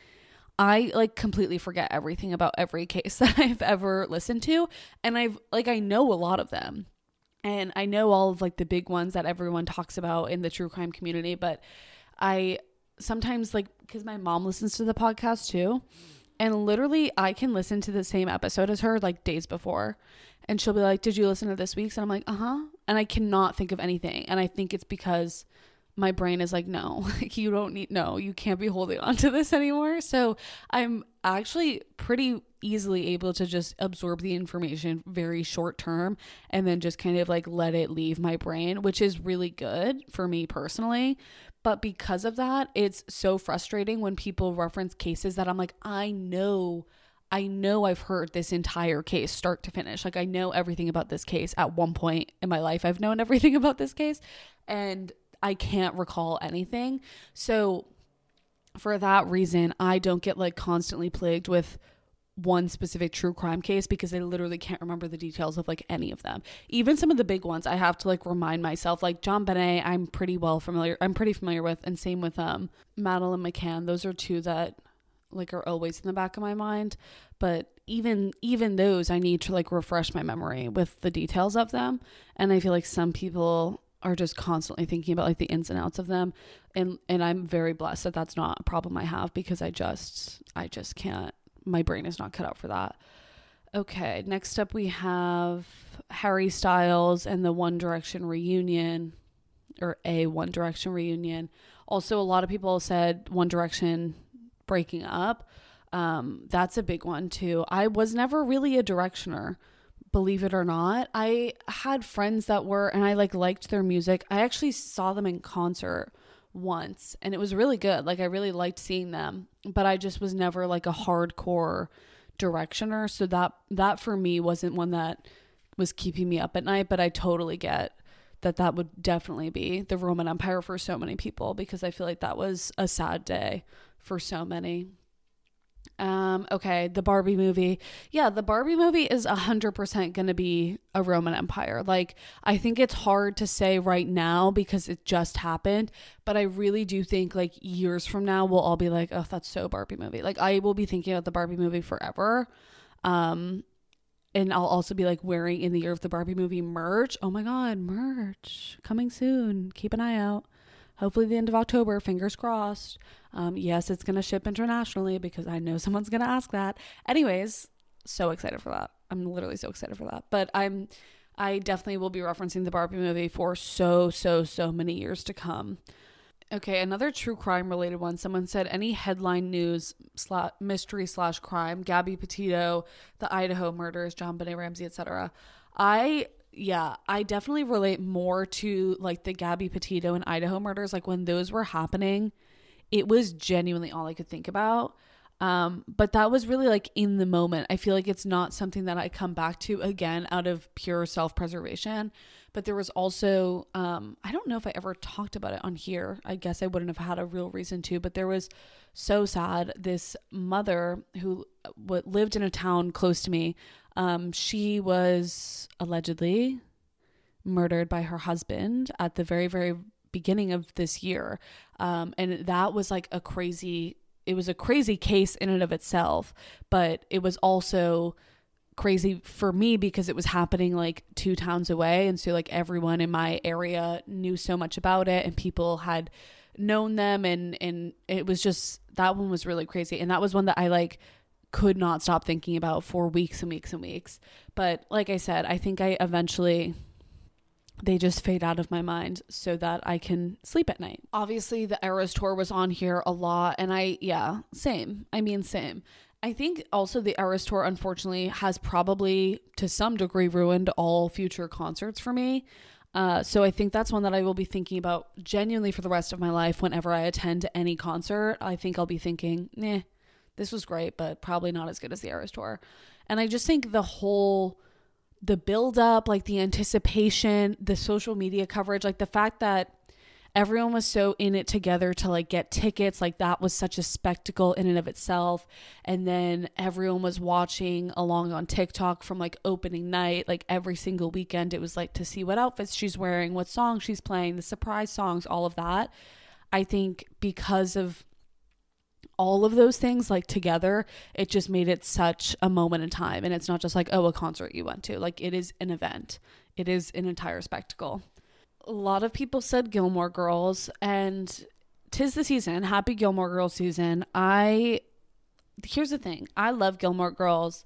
I like completely forget everything about every case that I've ever listened to and I've like I know a lot of them and I know all of like the big ones that everyone talks about in the true crime community but I sometimes like because my mom listens to the podcast too. And literally, I can listen to the same episode as her like days before. And she'll be like, Did you listen to this week's? And I'm like, Uh huh. And I cannot think of anything. And I think it's because my brain is like, No, like, you don't need, no, you can't be holding on to this anymore. So I'm actually pretty easily able to just absorb the information very short term and then just kind of like let it leave my brain, which is really good for me personally but because of that, it's so frustrating when people reference cases that I'm like, I know, I know I've heard this entire case start to finish. Like, I know everything about this case at one point in my life. I've known everything about this case and I can't recall anything. So, for that reason, I don't get like constantly plagued with one specific true crime case because I literally can't remember the details of like any of them. Even some of the big ones, I have to like remind myself. Like JonBenét, I'm pretty well familiar. I'm pretty familiar with, and same with um Madeleine McCann. Those are two that like are always in the back of my mind. But even even those, I need to like refresh my memory with the details of them. And I feel like some people are just constantly thinking about like the ins and outs of them and and I'm very blessed that that's not a problem I have because I just I just can't my brain is not cut out for that. Okay, next up we have Harry Styles and the One Direction reunion or a One Direction reunion. Also, a lot of people said One Direction breaking up. Um, that's a big one too. I was never really a directioner, believe it or not. I had friends that were, and I like liked their music. I actually saw them in concert once and it was really good. Like I really liked seeing them, but I just was never like a hardcore directioner, so that that for me wasn't one that was keeping me up at night, but I totally get that that would definitely be the Roman Empire for so many people because I feel like that was a sad day for so many. Um, okay, the Barbie movie. Yeah, the Barbie movie is 100% going to be a Roman Empire. Like, I think it's hard to say right now because it just happened, but I really do think like years from now, we'll all be like, oh, that's so Barbie movie. Like, I will be thinking about the Barbie movie forever. Um, and I'll also be like wearing in the year of the Barbie movie merch. Oh my God, merch coming soon. Keep an eye out hopefully the end of October, fingers crossed. Um, yes, it's going to ship internationally because I know someone's going to ask that. Anyways, so excited for that. I'm literally so excited for that. But I'm I definitely will be referencing the Barbie movie for so so so many years to come. Okay, another true crime related one. Someone said any headline news slash mystery slash crime, Gabby Petito, the Idaho murders, John JonBenét Ramsey, etc. I yeah, I definitely relate more to like the Gabby Petito and Idaho murders. Like when those were happening, it was genuinely all I could think about. Um, but that was really like in the moment. I feel like it's not something that I come back to again out of pure self preservation. But there was also, um, I don't know if I ever talked about it on here. I guess I wouldn't have had a real reason to, but there was so sad. This mother who uh, lived in a town close to me um, she was allegedly murdered by her husband at the very, very beginning of this year. Um, and that was like a crazy, it was a crazy case in and of itself, but it was also crazy for me because it was happening like two towns away. And so, like, everyone in my area knew so much about it, and people had known them and and it was just that one was really crazy and that was one that I like could not stop thinking about for weeks and weeks and weeks. But like I said, I think I eventually they just fade out of my mind so that I can sleep at night. Obviously, the Eras tour was on here a lot, and I, yeah, same. I mean, same. I think also the Eras tour, unfortunately, has probably to some degree ruined all future concerts for me. Uh, so I think that's one that I will be thinking about genuinely for the rest of my life. Whenever I attend any concert, I think I'll be thinking, "Nah, this was great, but probably not as good as the Eras tour." And I just think the whole the build up, like the anticipation, the social media coverage, like the fact that everyone was so in it together to like get tickets, like that was such a spectacle in and of itself. And then everyone was watching along on TikTok from like opening night, like every single weekend. It was like to see what outfits she's wearing, what songs she's playing, the surprise songs, all of that. I think because of all of those things like together it just made it such a moment in time. And it's not just like oh a concert you went to. Like it is an event. It is an entire spectacle. A lot of people said gilmore girls and tis the season. Happy gilmore girls season. I here's the thing. I love gilmore girls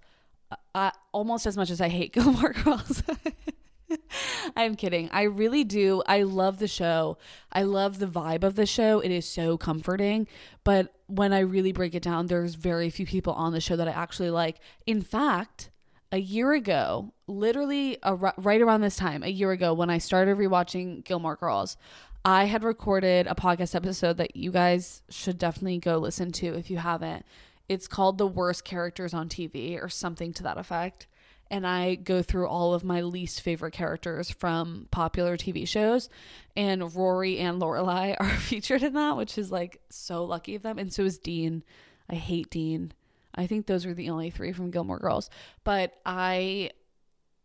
uh, almost as much as i hate gilmore girls I'm kidding. I really do. I love the show. I love the vibe of the show. It is so comforting. But when I really break it down, there's very few people on the show that I actually like. In fact, a year ago, literally a, right around this time, a year ago, when I started rewatching Gilmore Girls, I had recorded a podcast episode that you guys should definitely go listen to if you haven't. It's called The Worst Characters on TV or something to that effect and I go through all of my least favorite characters from popular TV shows. And Rory and Lorelai are featured in that, which is like so lucky of them. And so is Dean. I hate Dean. I think those are the only three from Gilmore Girls. But I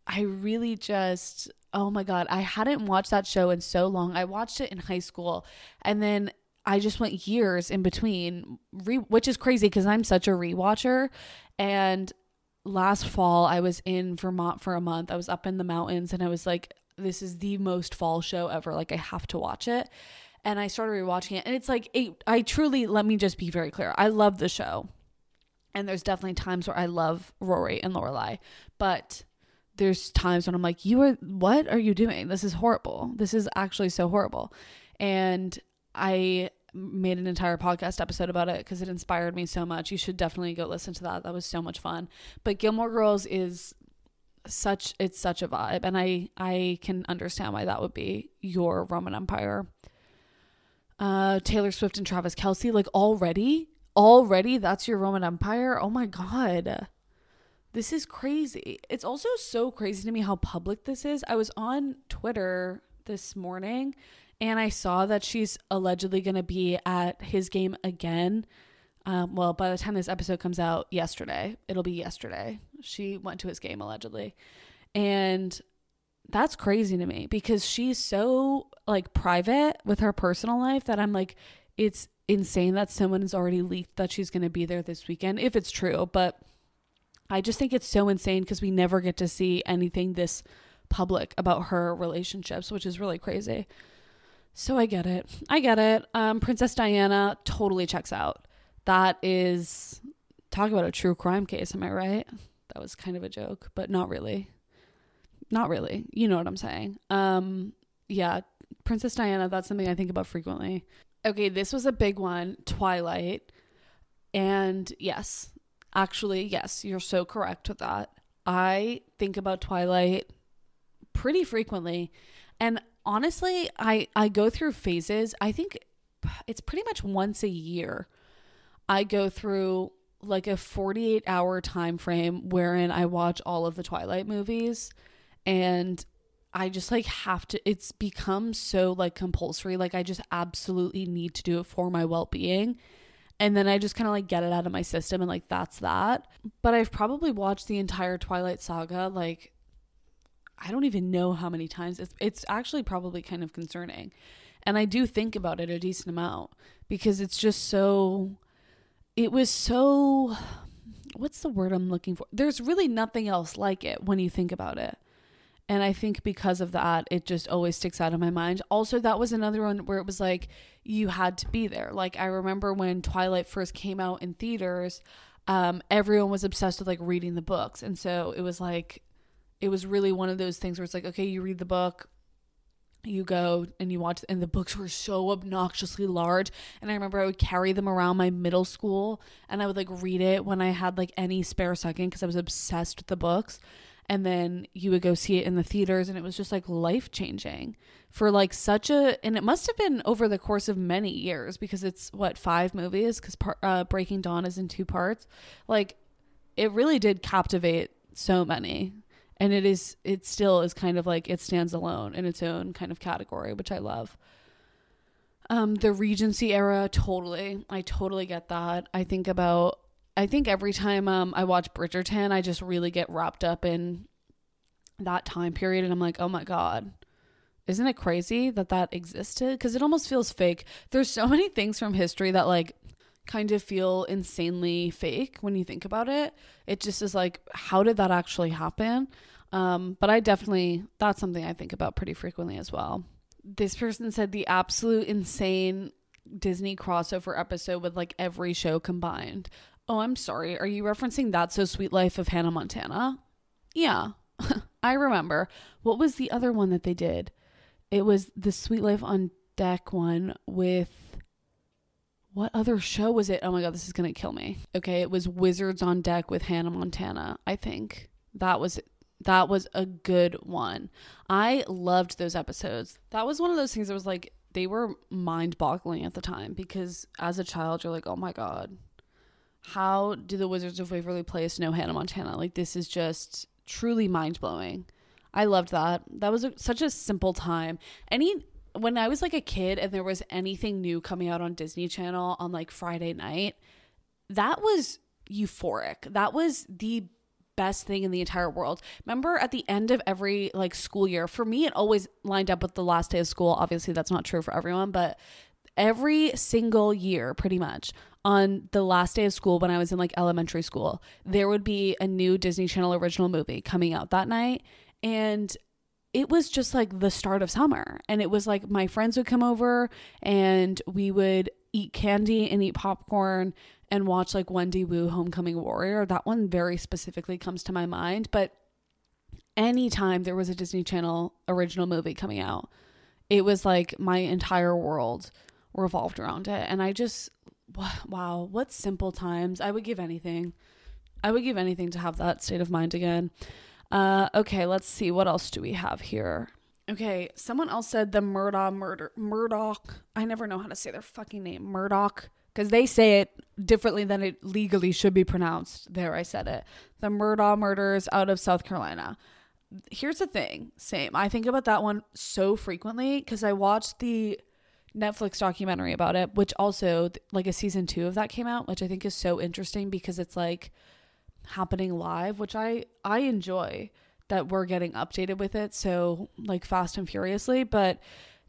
I really just oh my god, I hadn't watched that show in so long. I watched it in high school and then I just went years in between, re- which is crazy because I'm such a rewatcher. And last fall I was in Vermont for a month. I was up in the mountains and I was like, this is the most fall show ever. Like I have to watch it. And I started rewatching it. And it's like it, I truly let me just be very clear. I love the show. And there's definitely times where I love Rory and Lorelai. But there's times when I'm like, you are what are you doing? This is horrible. This is actually so horrible. And I made an entire podcast episode about it because it inspired me so much. You should definitely go listen to that. That was so much fun. But Gilmore Girls is such it's such a vibe and I I can understand why that would be your Roman Empire. Uh Taylor Swift and Travis Kelce like already already that's your Roman Empire. Oh my god. This is crazy. It's also so crazy to me how public this is. I was on Twitter this morning and I saw that she's allegedly going to be at his game again. Um, well, by the time this episode comes out yesterday, it'll be yesterday. She went to his game allegedly. And that's crazy to me because she's so like private with her personal life that I'm like, it's insane that someone has already leaked that she's going to be there this weekend, if it's true. But I just think it's so insane because we never get to see anything this public about her relationships, which is really crazy. So I get it. I get it. Um, Princess Diana totally checks out. That is, talk about a true crime case. Am I right? That was kind of a joke, but not really. Not really. You know what I'm saying. Um, yeah, Princess Diana, that's something I think about frequently. Okay, this was a big one Twilight. And yes, actually, yes, you're so correct with that. I think about Twilight pretty frequently. And honestly, I I go through phases. I think it's pretty much once a year. I go through like a 48 hour time frame wherein I watch all of the Twilight movies and I just like have to it's become so like compulsory like I just absolutely need to do it for my well-being and then I just kind of like get it out of my system and like that's that but I've probably watched the entire Twilight saga like I don't even know how many times. It's it's actually probably kind of concerning. And I do think about it a decent amount because it's just so it was so what's the word I'm looking for? There's really nothing else like it when you think about it. And I think because of that, it just always sticks out in my mind. Also, that was another one where it was like you had to be there. Like I remember when Twilight first came out in theaters, um, everyone was obsessed with like reading the books. And so it was like it was really one of those things where it's like, okay, you read the book, you go and you watch and the books were so obnoxiously large. And i remember i would carry them around my middle school and i would like read it when i had like any spare second because i was obsessed with the books. And then you would go see it in the theaters and it was just like life changing for like such a and it must have been over the course of many years because it's what five movies? Because uh, breaking dawn is in two parts. Like it really did captivate so many and it is it still is kind of like it stands alone in its own kind of category which i love. Um the regency era totally. I totally get that. I think about i think every time um i watch bridgerton i just really get wrapped up in that time period and i'm like oh my god. Isn't it crazy that that existed? Because it almost feels fake. There's so many things from history that like kind of feel insanely fake when you think about it. It just is like, how did that actually happen? Um, but I definitely, that's something I think about pretty frequently as well. This person said the absolute insane Disney crossover episode with like every show combined. Oh, I'm sorry. Are you referencing That's So Suite Life of Hannah Montana? Yeah, I remember. What was the other one that they did? It was the Suite Life on Deck one with what other show was it? Oh my god, this is gonna kill me. Okay, it was Wizards on Deck with Hannah Montana. I think that was that was a good one. I loved those episodes. That was one of those things that was like they were mind-boggling at the time because as a child you're like, "Oh my god, how do the Wizards of Waverly Place know Hannah Montana? Like this is just truly mind-blowing." I loved that. That was a, such a simple time. Any when I was like a kid and there was anything new coming out on Disney Channel on like Friday night, that was euphoric. That was the best thing in the entire world. Remember at the end of every like school year, for me it always lined up with the last day of school. Obviously that's not true for everyone, but every single year pretty much on the last day of school when I was in like elementary school, there would be a new Disney Channel original movie coming out that night and it was just like the start of summer. And it was like my friends would come over and we would eat candy and eat popcorn and watch like Wendy Wu Homecoming Warrior. That one very specifically comes to my mind. But anytime there was a Disney Channel original movie coming out, it was like my entire world revolved around it. And I just, wow, what simple times. I would give anything. I would give anything to have that state of mind again. Uh, okay, let's see. What else do we have here? Okay, someone else said the Murdaugh murder Murdoch. I never know how to say their fucking name. Murdoch. Because they say it differently than it legally should be pronounced. There, I said it. The Murdaugh murders out of South Carolina. Here's the thing. Same. I think about that one so frequently because I watched the Netflix documentary about it, which also, like a season two of that came out, which I think is so interesting because it's like happening live, which I I enjoy that we're getting updated with it so like fast and furiously, but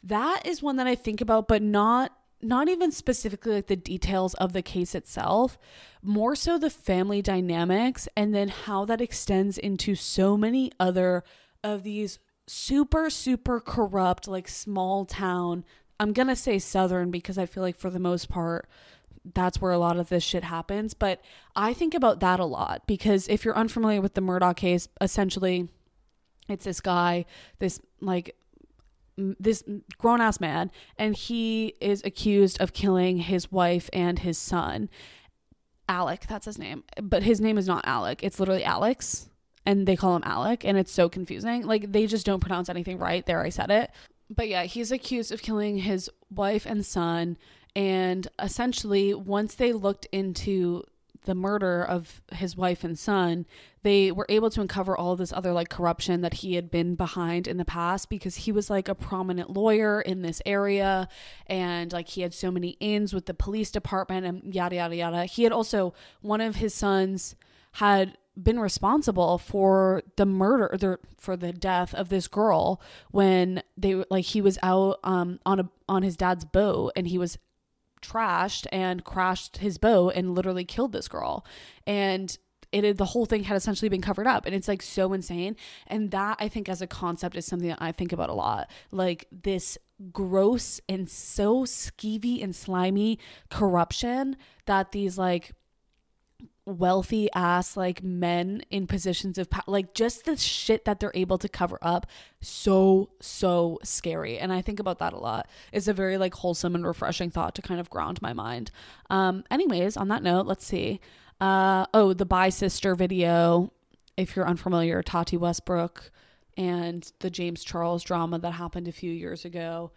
that is one that I think about but not not even specifically like the details of the case itself, more so the family dynamics and then how that extends into so many other of these super super corrupt like small town I'm going to say southern because I feel like for the most part that's where a lot of this shit happens. But I think about that a lot because if you're unfamiliar with the Murdoch case, essentially it's this guy, this like this grown ass man, and he is accused of killing his wife and his son. Alec, that's his name. But his name is not Alec. It's literally Alex. And they call him Alec. And it's so confusing. Like they just don't pronounce anything right. There, I said it. But yeah, he's accused of killing his wife and son and essentially, once they looked into the murder of his wife and son, they were able to uncover all this other like corruption that he had been behind in the past because he was like a prominent lawyer in this area and like he had so many ins with the police department and yada yada yada. He had also one of his sons had been responsible for the murder the, for the death of this girl when they like he was out um on a on his dad's boat and he was trashed and crashed his boat and literally killed this girl. And it the whole thing had essentially been covered up. And it's like so insane. And that i think as a concept is something that i think about a lot. Like this gross and so skeevy and slimy corruption that these like wealthy ass like men in positions of power like just the shit that they're able to cover up so so scary. And i think about that a lot. It's a very like wholesome and refreshing thought to kind of ground my mind. Um anyways on that note let's see. Uh oh the Bye Sister video if you're unfamiliar tati westbrook and the james charles drama that happened a few years ago.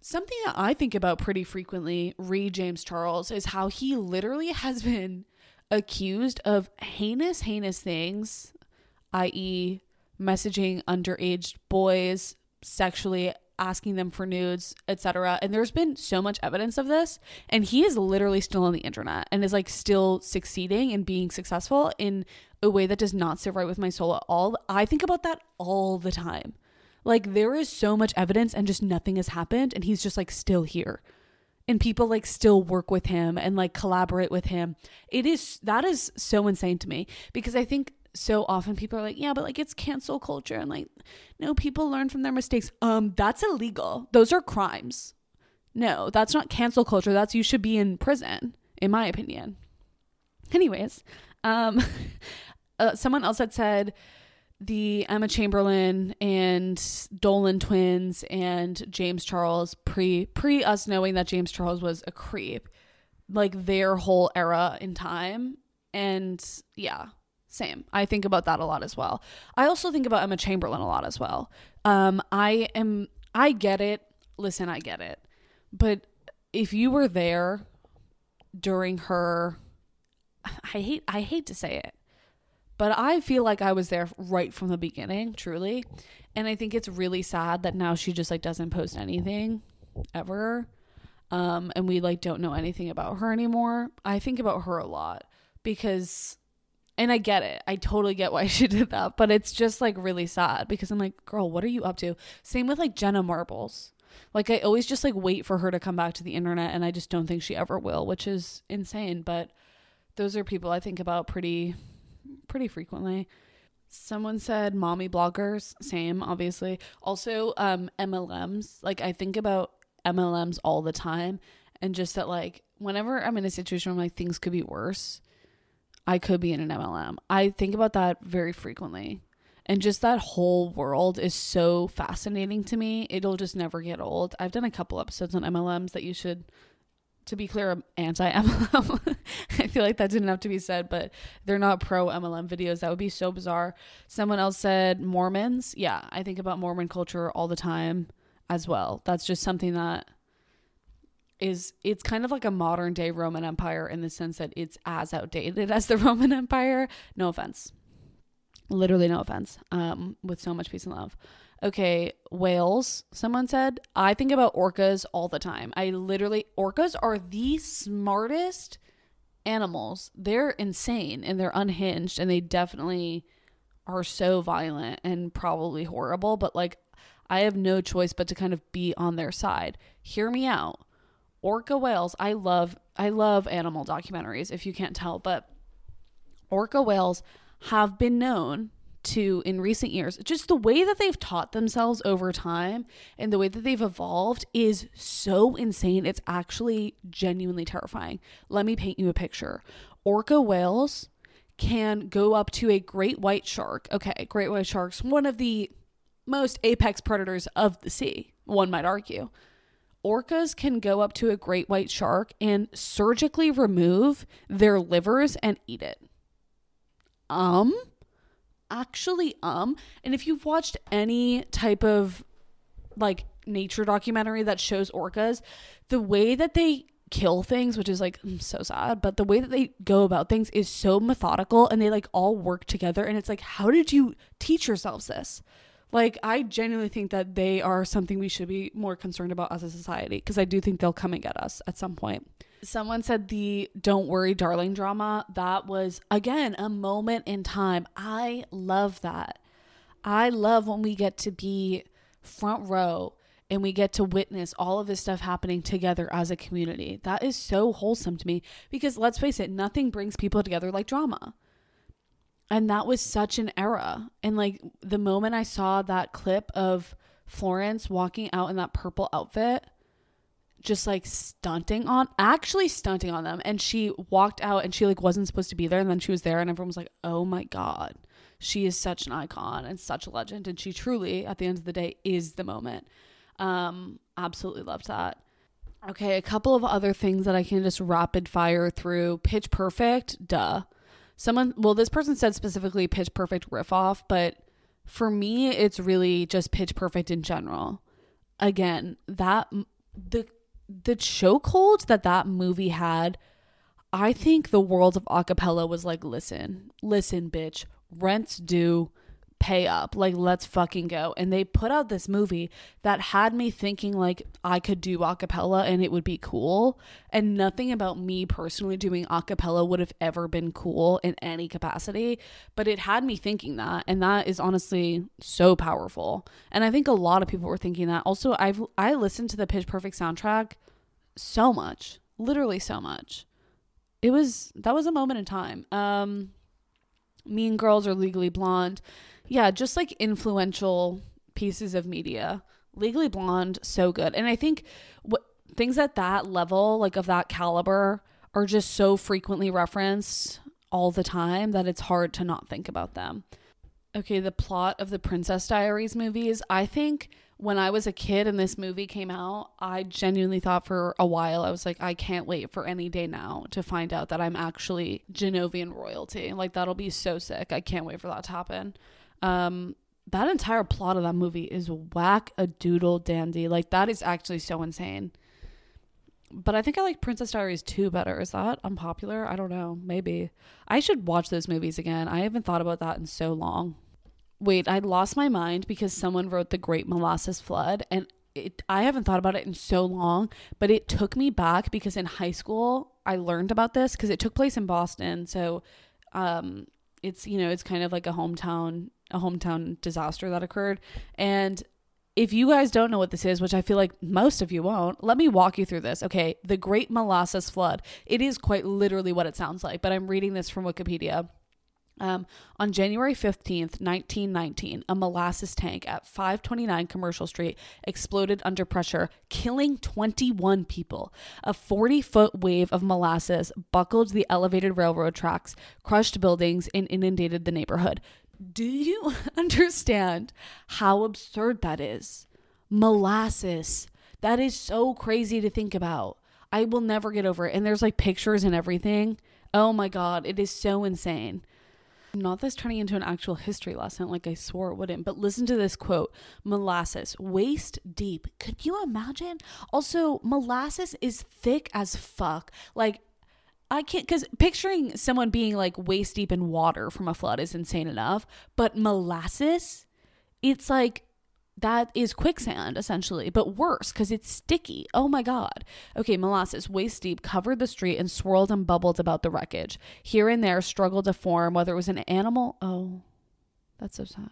Something that i think about pretty frequently re james charles is how he literally has been accused of heinous, heinous things, i.e., messaging underage boys, sexually asking them for nudes, etc. And there's been so much evidence of this, and he is literally still on the internet and is like still succeeding and being successful in a way that does not sit right with my soul at all. I think about that all the time. Like there is so much evidence and just nothing has happened and he's just like still here and people like still work with him and like collaborate with him. It is that is so insane to me because I think so often people are like, yeah, but like it's cancel culture and like no people learn from their mistakes. Um that's illegal. Those are crimes. No, that's not cancel culture. That's you should be in prison in my opinion. Anyways, um uh, someone else had said the Emma Chamberlain and Dolan twins and James Charles pre pre us knowing that James Charles was a creep, like their whole era in time. And yeah, same. I think about that a lot as well. I also think about Emma Chamberlain a lot as well. Um, I am I get it. Listen, I get it. But if you were there during her I hate I hate to say it but I feel like I was there right from the beginning, truly. And I think it's really sad that now she just like doesn't post anything ever. Um, and we like don't know anything about her anymore. I think about her a lot because and I get it. I totally get why she did that, but it's just like really sad because I'm like, girl, what are you up to? Same with like Jenna Marbles. Like I always just like wait for her to come back to the internet and I just don't think she ever will, which is insane, but those are people I think about pretty pretty frequently. Someone said mommy bloggers, same, obviously. Also, um, MLMs. Like, I think about MLMs all the time, and just that, like, whenever I'm in a situation where like things could be worse, I could be in an MLM. I think about that very frequently. And just that whole world is so fascinating to me. It'll just never get old. I've done a couple episodes on MLMs that you should to be clear, anti MLM. I feel like that didn't have to be said, but they're not pro MLM videos. That would be so bizarre. Someone else said Mormons. Yeah, I think about Mormon culture all the time as well. That's just something that is it's kind of like a modern day Roman Empire in the sense that it's as outdated as the Roman Empire. No offense. Literally no offense. Um, with so much peace and love. Okay, whales, someone said. I think about orcas all the time. I literally, orcas are the smartest animals. They're insane and they're unhinged and they definitely are so violent and probably horrible, but like, I have no choice but to kind of be on their side. Hear me out. Orca whales, I love I love animal documentaries if you can't tell, but orca whales have been known to in recent years just the way that they've taught themselves over time and the way that they've evolved is so insane. It's actually genuinely terrifying. Let me paint you a picture. Orca whales can go up to a great white shark. Okay great white sharks one of the most apex predators of the sea one might argue. Orcas can go up to a great white shark and surgically remove their livers and eat it. Um actually um and if you've watched any type of like nature documentary that shows orcas the way that they kill things which is like mm, so sad but the way that they go about things is so methodical and they like all work together and it's like how did you teach yourselves this? Like i genuinely think that they are something we should be more concerned about as a society because i do think they'll come and get us at some point Someone said the Don't Worry Darling drama. That was, again, a moment in time. I love that. I love when we get to be front row and we get to witness all of this stuff happening together as a community. That is so wholesome to me because let's face it, nothing brings people together like drama. And that was such an era. And like the moment I saw that clip of Florence walking out in that purple outfit, just like stunting on actually stunting on them. And she walked out and she like wasn't supposed to be there. And then she was there and everyone was like oh my god. She is such an icon and such a legend. And she truly at the end of the day is the moment. Um absolutely loved that. Okay a couple of other things that i can just rapid fire through. Pitch perfect? Duh. Someone well this person said specifically pitch perfect riff off but for me it's really just pitch perfect in general. Again that the the chokehold that that movie had, I think the world of acapella was like, listen, listen, bitch, rent's due, pay up, like let's fucking go. And they put out this movie that had me thinking like I could do acapella and it would be cool. And nothing about me personally doing acapella would have ever been cool in any capacity, but it had me thinking that, and that is honestly so powerful. And I think a lot of people were thinking that. Also, I've I listened to the Pitch Perfect soundtrack so much, literally so much. It was that was a moment in time. Um Mean Girls or Legally Blonde yeah, just like influential pieces of media. Legally Blonde, so good. And I think what things at that level, like of that caliber, are just so frequently referenced all the time that it's hard to not think about them. Okay, the plot of the Princess Diaries movies, I think when I was a kid and this movie came out, I genuinely thought for a while, I was like, I can't wait for any day now to find out that I'm actually Genovian royalty. Like, that'll be so sick. I can't wait for that to happen. Um, that entire plot of that movie is whack a doodle dandy. Like that is actually so insane. But I think I like Princess Diaries 2 better. Is that unpopular? I don't know. Maybe. I should watch those movies again. I haven't thought about that in so long. Wait, I lost my mind because someone wrote The Great Molasses Flood and it, I haven't thought about it in so long, but it took me back because in high school I learned about this because it took place in Boston. So um, it's, you know, it's kind of like a hometown a hometown disaster that occurred. And if you guys don't know what this is, which I feel like most of you won't, let me walk you through this. Okay, the Great Molasses Flood. It is quite literally what it sounds like, but I'm reading this from Wikipedia. Um, on January 15th, 1919, a molasses tank at 529 Commercial Street exploded under pressure, killing 21 people. A 40 foot wave of molasses buckled the elevated railroad tracks, crushed buildings, and inundated the neighborhood. Do you understand how absurd that is? Molasses. That is so crazy to think about. I will never get over it. And there's like pictures and everything. Oh my God, it is so insane. Not this turning into an actual history lesson like I swore it wouldn't, but listen to this quote Molasses, waist deep. Could you imagine? Also, molasses is thick as fuck. Like, I can't because picturing someone being like waist deep in water from a flood is insane enough, but molasses, it's like that is quicksand essentially, but worse because it's sticky. Oh my god. Okay, molasses waist deep covered the street and swirled and bubbled about the wreckage. Here and there struggled to form whether it was an animal. Oh, that's so sad.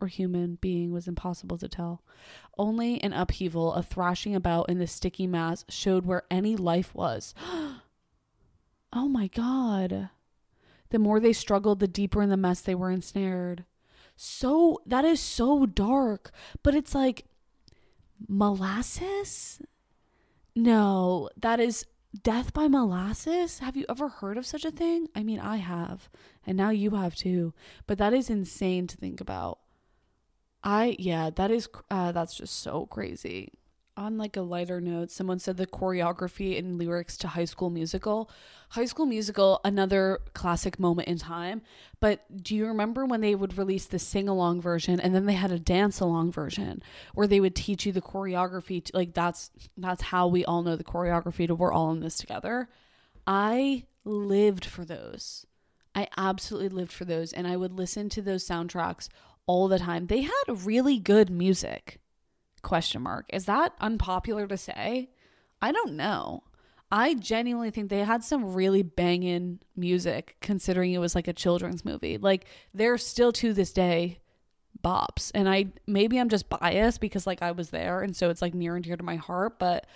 Or human being was impossible to tell. Only an upheaval, a thrashing about in the sticky mass showed where any life was. Oh Oh my God. The more they struggled, the deeper in the mess they were ensnared. So, that is so dark. But it's like, molasses? No, that is death by molasses. Have you ever heard of such a thing? I mean, I have. And now you have too. But that is insane to think about. I, yeah, that is, uh, that's just so crazy on like a lighter note, someone said the choreography and lyrics to High School Musical. High School Musical, another classic moment in time. But do you remember when they would release the sing along version and then they had a dance along version where they would teach you the choreography? To, like that's that's how we all know the choreography to we're all in this together. I lived for those. I absolutely lived for those and I would listen to those soundtracks all the time. They had really good music question mark is that unpopular to say i don't know i genuinely think they had some really banging music considering it was like a children's movie like they're still to this day bops and i maybe i'm just biased because like i was there and so it's like near and dear to my heart but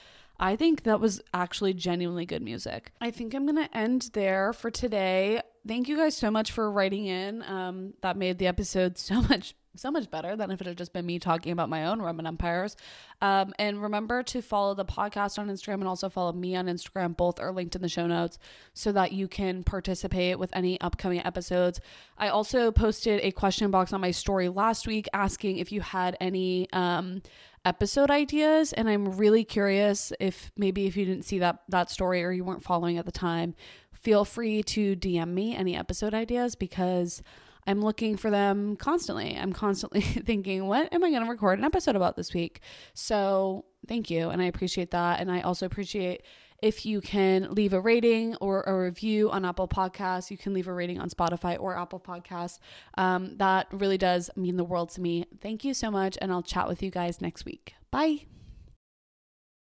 I think that was actually genuinely good music. I think I'm to end there for today. thank you guys so much for writing in. Um, that made the episode so much so much better than if it had just been me talking about my own Roman empires. Um, and remember to follow the podcast on Instagram and also follow me on Instagram. Both are linked in the show notes so that you can participate with any upcoming episodes. I also posted a question box on my story last week asking if you had any um, episode ideas and I'm really curious if maybe if you didn't see that that story or you weren't following at the time, feel free to DM me any episode ideas because I'm looking for them constantly. I'm constantly thinking, what am I going to record an episode about this week? So, thank you and I appreciate that and I also appreciate if you can leave a rating or a review on Apple Podcasts, you can leave a rating on Spotify or Apple Podcasts. Um, that really does mean the world to me. Thank you so much, and I'll chat with you guys next week. Bye.